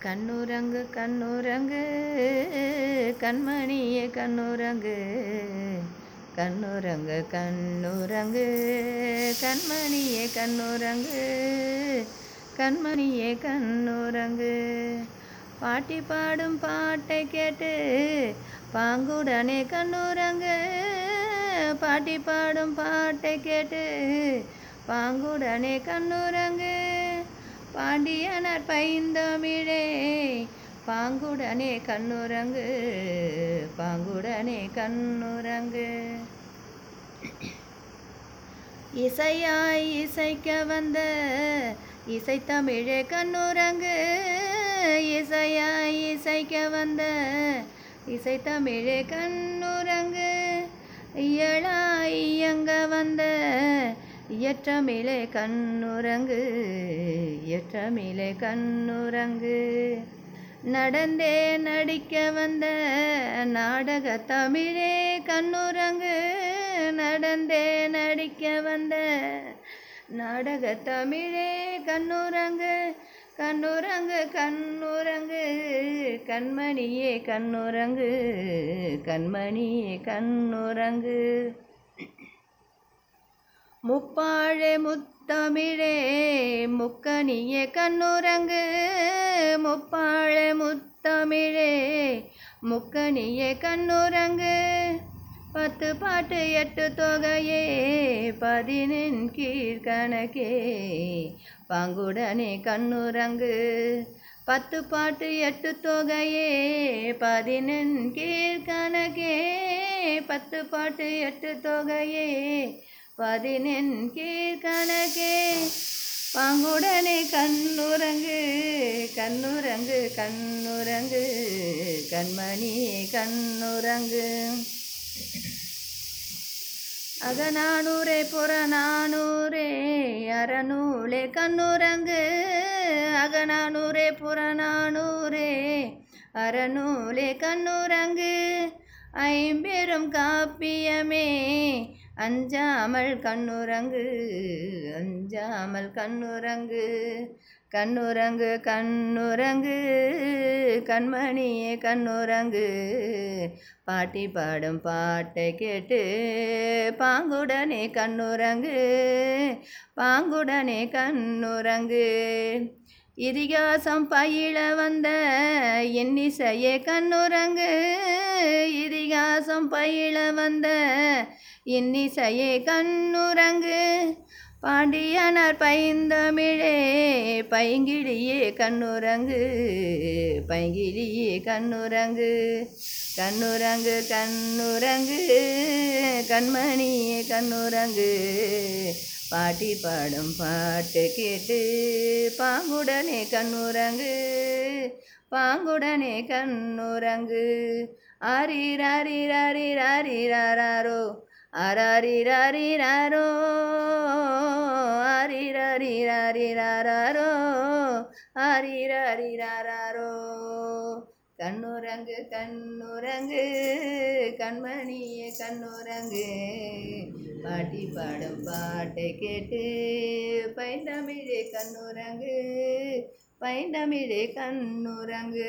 கண்ணுரங்கு கண்ணுரங்கு கண்மணியே கண்ணுரங்கு கண்ணுரங்கு கண்ணுரங்கு கண்மணியே கண்ணுரங்கு கண்மணியே கண்ணுரங்கு பாட்டி பாடும் பாட்டை கேட்டு பாங்குடனே கண்ணுரங்கு பாட்டி பாடும் பாட்டை கேட்டு பாங்குடனே கண்ணுரங்கு பாண்டியனர் பைந்தமிழே பாங்குடனே கண்ணுரங்கு பாங்குடனே கண்ணுரங்கு இசையாய் இசைக்க வந்த இசைத்தமிழே கண்ணுரங்கு இசையாய் இசைக்க வந்த இசைத்தமிழே கண்ணுரங்கு இயலாய் இயங்க வந்த இயற்றமிழே கண்ணுறங்கு இயற்றமிழே கண்ணுறங்கு நடந்தே நடிக்க வந்த நாடக தமிழே கண்ணுரங்கு. நடந்தே நடிக்க வந்த நாடக தமிழே கண்ணுரங்கு. கண்ணுரங்கு கண்ணுரங்கு கண்மணியே கண்ணுரங்கு. கண்மணியே கண்ணுரங்கு. முப்பாழே முத்தமிழே முக்கனிய கண்ணுரங்கு. முப்பாழே முத்தமிழே முக்கனிய கண்ணுரங்கு. பத்து பாட்டு எட்டு தொகையே பதினின் கீழ்கணக்கே. பாங்குடனே கண்ணுரங்கு. பத்து பாட்டு எட்டு தொகையே பதினெண் கீழ்கணக்கே. பத்து பாட்டு எட்டு தொகையே பதினெண் கீழ்கணக்கே பாங்குடனே கண்ணுரங்கு கண்ணுரங்கு கண்ணுரங்கு கண்மணி கண்ணுரங்கு அகநானூரே புறநானூரே அறநூலே கண்ணுரங்கு அகநானூரே புறநானூரே அறநூலே கண்ணுரங்கு ஐம்பெரும் காப்பியமே அஞ்சாமல் கண்ணுரங்கு அஞ்சாமல் கண்ணுரங்கு கண்ணுரங்கு கண்ணுரங்கு கண்மணியே கண்ணுரங்கு பாட்டி பாடும் பாட்டை கேட்டு பாங்குடனே கண்ணுரங்கு பாங்குடனே கண்ணுரங்கு இதிகாசம் பயில வந்த எண்ணிசையே கண்ணுரங்கு இதிகாசம் பயில வந்த இன்னிசையே கண்ணுரங்கு பாண்டியனார் பைந்தமிழே பைங்கிழியே கண்ணுரங்கு பைங்கிழியே கண்ணுரங்கு கண்ணுரங்கு கண்ணுரங்கு கண்மணியே கண்ணுரங்கு பாட்டி பாடும் பாட்டு கேட்டு பாங்குடனே கண்ணுரங்கு பாங்குடனே கண்ணுரங்கு ஆரிராரிராரிராரிராரோ ஆராரிராரிராரோ ஆரிராரிராரிராரோ ஆரிராரிராரோ கண்ணுரங்கு கண்ணுரங்கு கண்மணியே கண்ணுரங்கு பாட்டி பாடும் பாட்டை கேட்டு பைந்தமிழே கண்ணுரங்கு பைந்தமிழே கண்ணுரங்கு